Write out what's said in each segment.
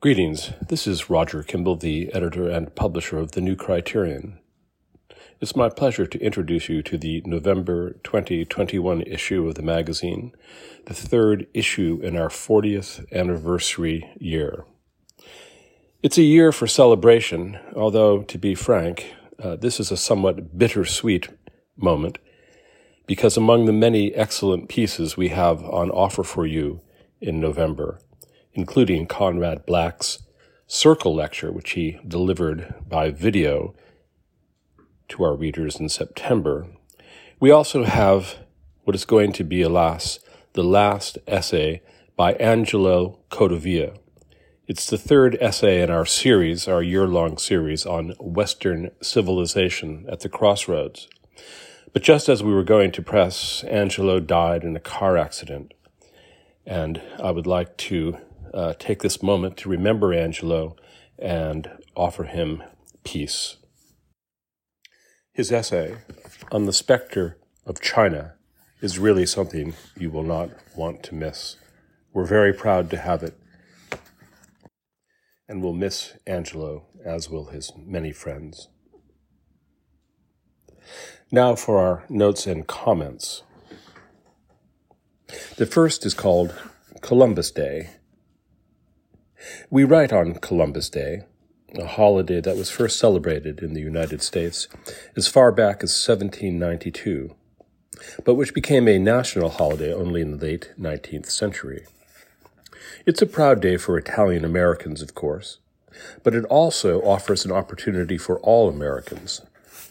Greetings. This is Roger Kimball, the editor and publisher of The New Criterion. It's my pleasure to introduce you to the November 2021 issue of the magazine, the third issue in our 40th anniversary year. It's a year for celebration, although, to be frank, uh, this is a somewhat bittersweet moment because among the many excellent pieces we have on offer for you in November, including Conrad Black's Circle Lecture, which he delivered by video to our readers in September. We also have what is going to be, alas, the last essay by Angelo Codevilla. It's the third essay in our series, our year long series on Western civilization at the crossroads. But just as we were going to press, Angelo died in a car accident. And I would like to uh, take this moment to remember Angelo and offer him peace. His essay on the specter of China is really something you will not want to miss. We're very proud to have it, and we'll miss Angelo, as will his many friends. Now for our notes and comments. The first is called Columbus Day, we write on Columbus Day, a holiday that was first celebrated in the United States as far back as 1792, but which became a national holiday only in the late 19th century. It's a proud day for Italian Americans, of course, but it also offers an opportunity for all Americans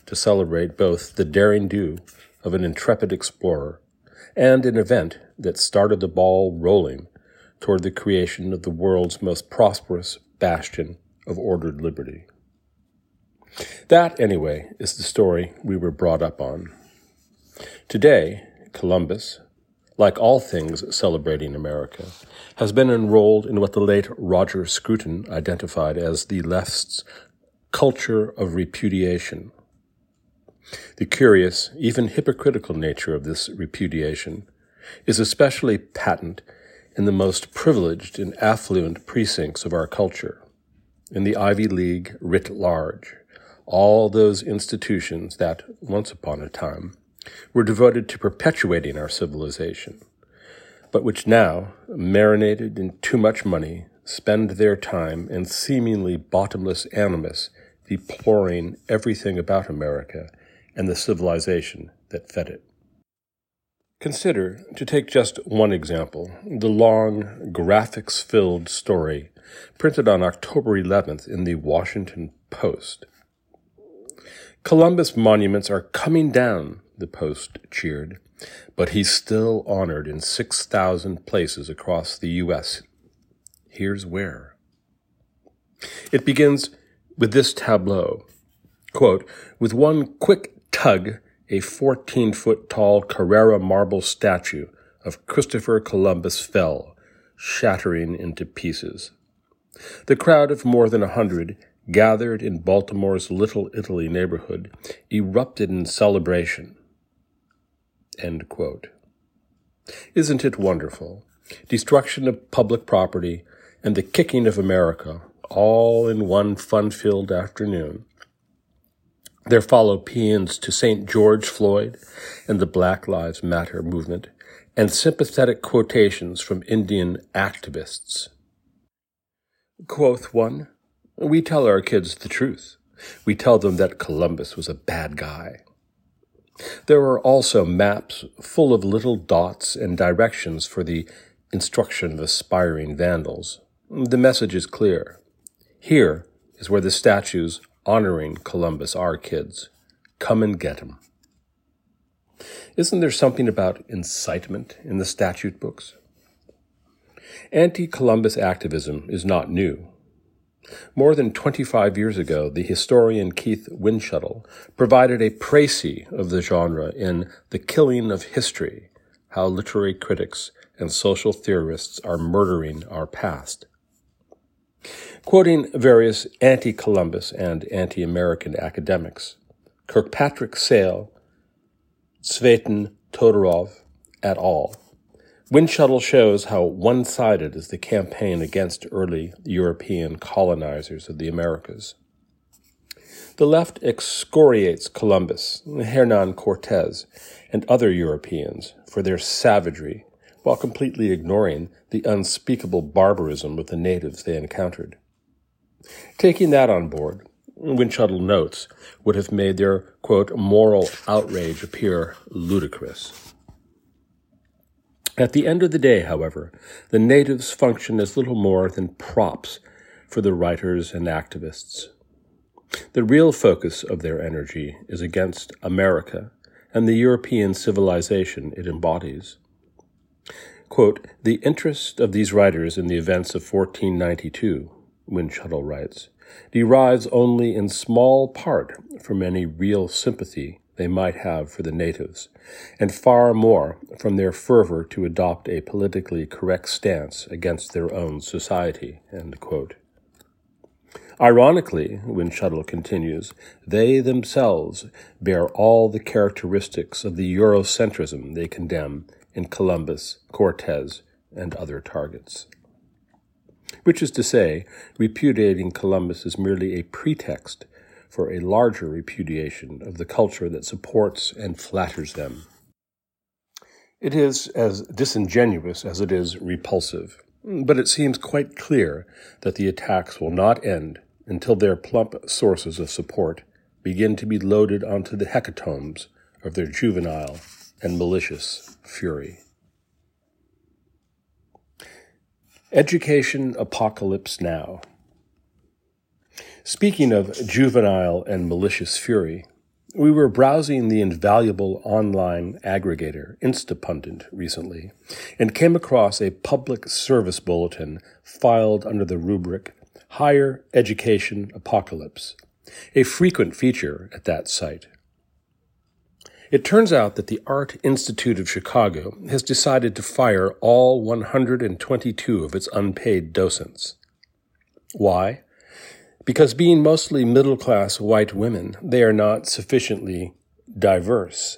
to celebrate both the daring do of an intrepid explorer and an event that started the ball rolling toward the creation of the world's most prosperous bastion of ordered liberty. That, anyway, is the story we were brought up on. Today, Columbus, like all things celebrating America, has been enrolled in what the late Roger Scruton identified as the left's culture of repudiation. The curious, even hypocritical nature of this repudiation is especially patent in the most privileged and affluent precincts of our culture, in the Ivy League writ large, all those institutions that, once upon a time, were devoted to perpetuating our civilization, but which now, marinated in too much money, spend their time in seemingly bottomless animus deploring everything about America and the civilization that fed it. Consider, to take just one example, the long, graphics filled story printed on October 11th in the Washington Post. Columbus monuments are coming down, the Post cheered, but he's still honored in 6,000 places across the U.S. Here's where. It begins with this tableau. Quote, with one quick tug, a 14 foot tall Carrara marble statue of Christopher Columbus fell, shattering into pieces. The crowd of more than a hundred gathered in Baltimore's Little Italy neighborhood erupted in celebration. Isn't it wonderful? Destruction of public property and the kicking of America all in one fun filled afternoon. There follow paeans to St. George Floyd and the Black Lives Matter movement, and sympathetic quotations from Indian activists. Quoth one, We tell our kids the truth. We tell them that Columbus was a bad guy. There are also maps full of little dots and directions for the instruction of aspiring vandals. The message is clear. Here is where the statues honoring Columbus our kids. Come and get 'em. Isn't there something about incitement in the statute books? Anti Columbus activism is not new. More than 25 years ago, the historian Keith Windschuttle provided a précis of the genre in The Killing of History How Literary Critics and Social Theorists Are Murdering Our Past. Quoting various anti Columbus and anti American academics, Kirkpatrick Sale, Tsvetan Todorov et al. Windschuttle shows how one sided is the campaign against early European colonizers of the Americas. The left excoriates Columbus, Hernan Cortez, and other Europeans for their savagery while completely ignoring the unspeakable barbarism of the natives they encountered. Taking that on board, Windschuttle notes would have made their, quote, moral outrage appear ludicrous. At the end of the day, however, the natives function as little more than props for the writers and activists. The real focus of their energy is against America and the European civilization it embodies. Quote, the interest of these writers in the events of 1492, Windschuttle writes, derives only in small part from any real sympathy they might have for the natives, and far more from their fervor to adopt a politically correct stance against their own society. Ironically, Windschuttle continues, they themselves bear all the characteristics of the Eurocentrism they condemn in Columbus, Cortez, and other targets. Which is to say, repudiating Columbus is merely a pretext for a larger repudiation of the culture that supports and flatters them. It is as disingenuous as it is repulsive, but it seems quite clear that the attacks will not end until their plump sources of support begin to be loaded onto the hecatombs of their juvenile and malicious fury. Education Apocalypse Now. Speaking of juvenile and malicious fury, we were browsing the invaluable online aggregator Instapundit recently and came across a public service bulletin filed under the rubric Higher Education Apocalypse, a frequent feature at that site. It turns out that the Art Institute of Chicago has decided to fire all 122 of its unpaid docents. Why? because being mostly middle class white women, they are not sufficiently diverse.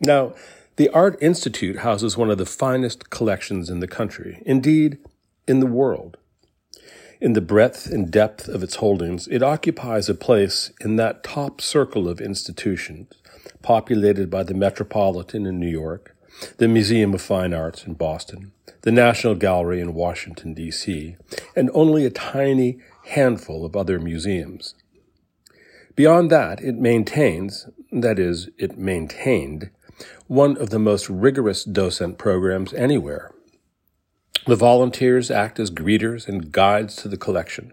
Now, the Art Institute houses one of the finest collections in the country, indeed, in the world. In the breadth and depth of its holdings, it occupies a place in that top circle of institutions, populated by the Metropolitan in New York, the Museum of Fine Arts in Boston, the National Gallery in Washington, D.C., and only a tiny handful of other museums. Beyond that, it maintains, that is, it maintained, one of the most rigorous docent programs anywhere. The volunteers act as greeters and guides to the collection.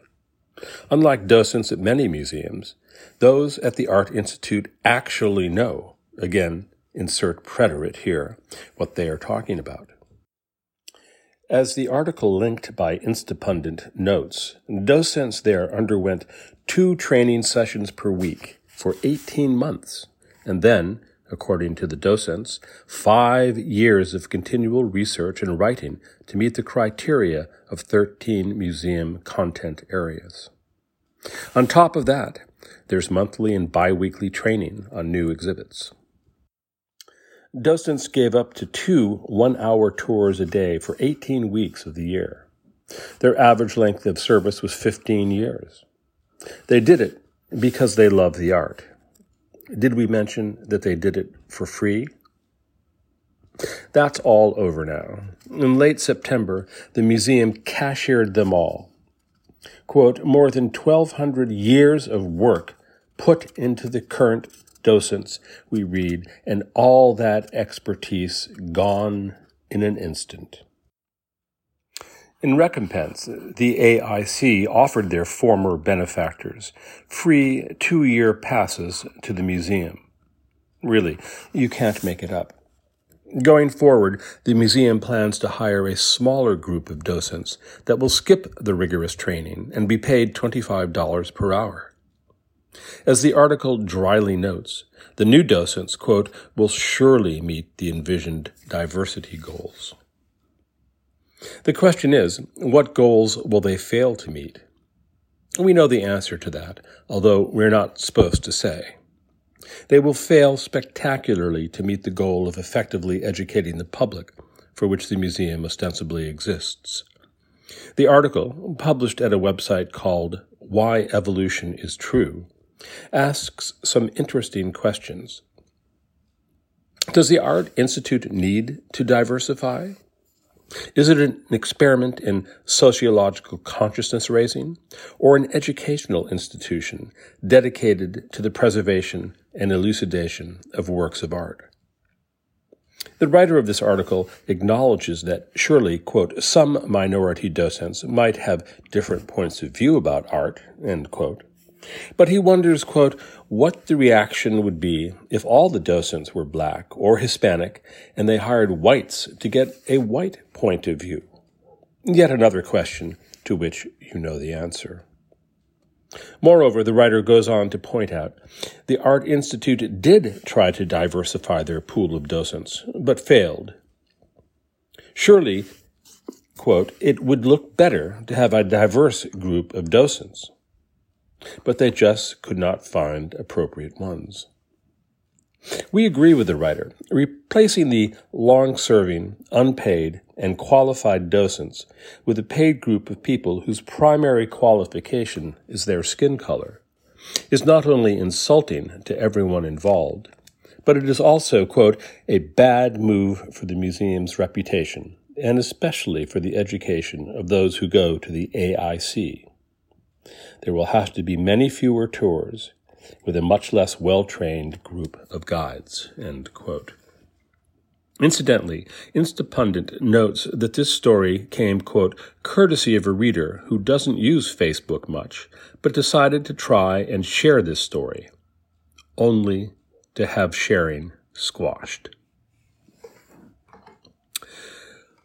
Unlike docents at many museums, those at the Art Institute actually know, again, insert preterite here, what they are talking about. As the article linked by Instapundit notes, docents there underwent two training sessions per week for 18 months, and then, according to the docents, five years of continual research and writing to meet the criteria of 13 museum content areas. On top of that, there's monthly and biweekly training on new exhibits. Docents gave up to two one hour tours a day for 18 weeks of the year. Their average length of service was 15 years. They did it because they love the art. Did we mention that they did it for free? That's all over now. In late September, the museum cashiered them all. Quote, more than 1,200 years of work put into the current docents, we read, and all that expertise gone in an instant. In recompense, the AIC offered their former benefactors free two year passes to the museum. Really, you can't make it up. Going forward, the museum plans to hire a smaller group of docents that will skip the rigorous training and be paid $25 per hour. As the article dryly notes, the new docents, quote, will surely meet the envisioned diversity goals. The question is, what goals will they fail to meet? We know the answer to that, although we're not supposed to say. They will fail spectacularly to meet the goal of effectively educating the public for which the museum ostensibly exists. The article, published at a website called Why Evolution is True, asks some interesting questions. Does the Art Institute need to diversify? Is it an experiment in sociological consciousness raising or an educational institution dedicated to the preservation and elucidation of works of art? The writer of this article acknowledges that surely, quote, some minority docents might have different points of view about art, end quote. But he wonders, quote, what the reaction would be if all the docents were black or Hispanic and they hired whites to get a white point of view. Yet another question to which you know the answer. Moreover, the writer goes on to point out the Art Institute did try to diversify their pool of docents, but failed. Surely, quote, it would look better to have a diverse group of docents, but they just could not find appropriate ones. We agree with the writer. Replacing the long serving, unpaid, and qualified docents with a paid group of people whose primary qualification is their skin color is not only insulting to everyone involved, but it is also, quote, a bad move for the museum's reputation, and especially for the education of those who go to the AIC. There will have to be many fewer tours with a much less well trained group of guides. Incidentally, Instapundit notes that this story came, quote, courtesy of a reader who doesn't use Facebook much, but decided to try and share this story, only to have sharing squashed.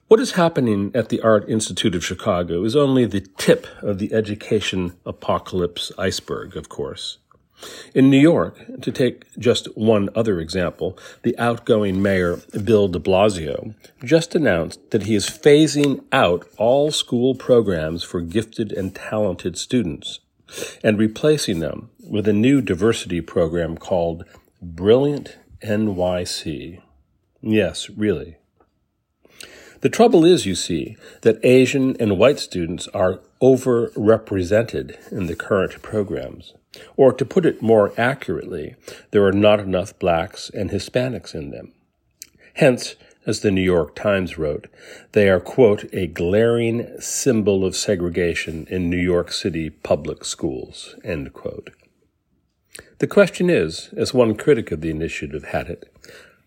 What is happening at the Art Institute of Chicago is only the tip of the education apocalypse iceberg, of course. In New York, to take just one other example, the outgoing mayor, Bill de Blasio, just announced that he is phasing out all school programs for gifted and talented students and replacing them with a new diversity program called Brilliant NYC. Yes, really. The trouble is, you see, that Asian and white students are overrepresented in the current programs. Or to put it more accurately, there are not enough blacks and Hispanics in them. Hence, as the New York Times wrote, they are, quote, a glaring symbol of segregation in New York City public schools, end quote. The question is, as one critic of the initiative had it,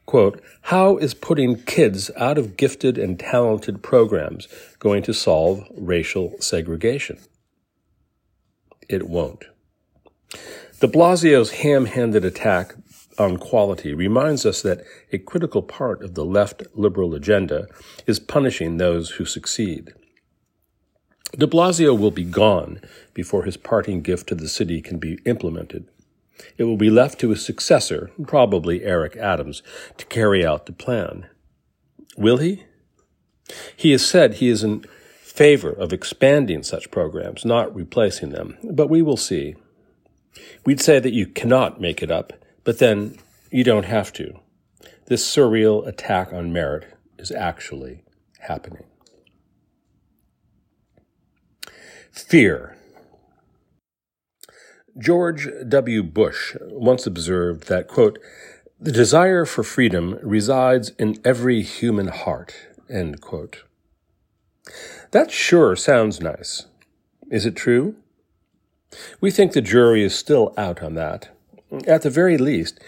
quote, how is putting kids out of gifted and talented programs going to solve racial segregation? It won't. De Blasio's ham handed attack on quality reminds us that a critical part of the left liberal agenda is punishing those who succeed. De Blasio will be gone before his parting gift to the city can be implemented. It will be left to his successor, probably Eric Adams, to carry out the plan. Will he? He has said he is in favor of expanding such programs, not replacing them, but we will see. We'd say that you cannot make it up, but then you don't have to. This surreal attack on merit is actually happening. Fear. George W. Bush once observed that, quote, the desire for freedom resides in every human heart, end quote. That sure sounds nice. Is it true? We think the jury is still out on that. At the very least,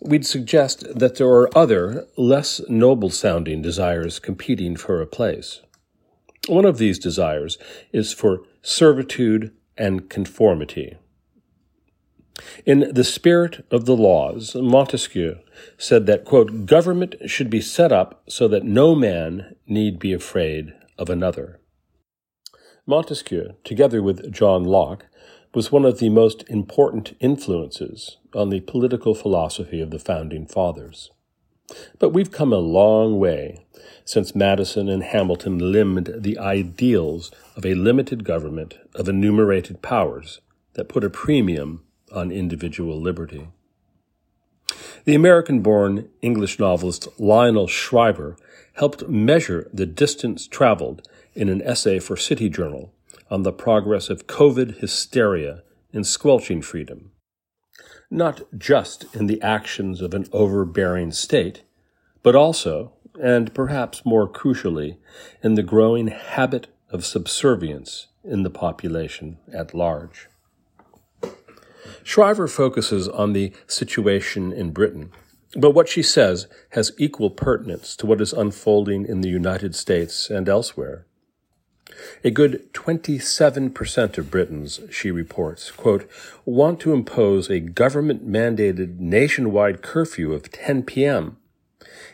we'd suggest that there are other, less noble sounding desires competing for a place. One of these desires is for servitude and conformity. In The Spirit of the Laws, Montesquieu said that, quote, government should be set up so that no man need be afraid of another. Montesquieu, together with John Locke, was one of the most important influences on the political philosophy of the Founding Fathers. But we've come a long way since Madison and Hamilton limned the ideals of a limited government of enumerated powers that put a premium on individual liberty. The American born English novelist Lionel Shriver helped measure the distance traveled in an essay for City Journal on the progress of COVID hysteria in squelching freedom. Not just in the actions of an overbearing state, but also, and perhaps more crucially, in the growing habit of subservience in the population at large. Shriver focuses on the situation in Britain, but what she says has equal pertinence to what is unfolding in the United States and elsewhere. A good 27% of Britons, she reports, quote, want to impose a government mandated nationwide curfew of 10 p.m.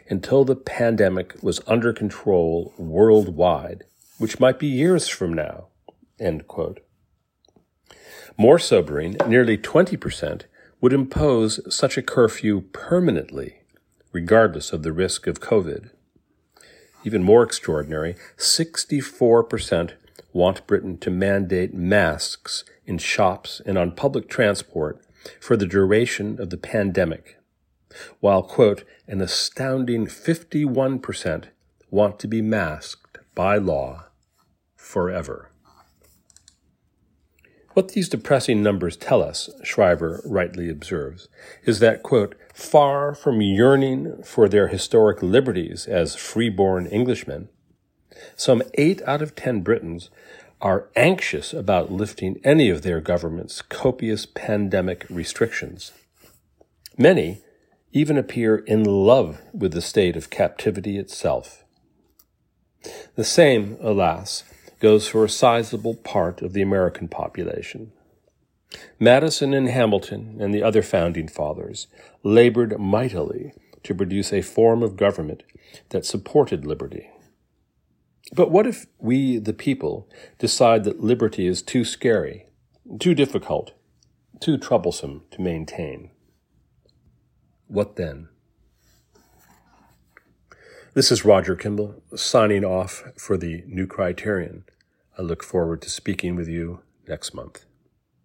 until the pandemic was under control worldwide, which might be years from now, end quote. More sobering, nearly 20% would impose such a curfew permanently, regardless of the risk of COVID. Even more extraordinary, 64% want Britain to mandate masks in shops and on public transport for the duration of the pandemic, while, quote, an astounding 51% want to be masked by law forever. What these depressing numbers tell us, Shriver rightly observes, is that, quote, far from yearning for their historic liberties as freeborn Englishmen, some eight out of ten Britons are anxious about lifting any of their government's copious pandemic restrictions. Many even appear in love with the state of captivity itself. The same, alas, goes for a sizable part of the American population. Madison and Hamilton and the other founding fathers labored mightily to produce a form of government that supported liberty. But what if we, the people, decide that liberty is too scary, too difficult, too troublesome to maintain? What then? This is Roger Kimball signing off for the New Criterion. I look forward to speaking with you next month.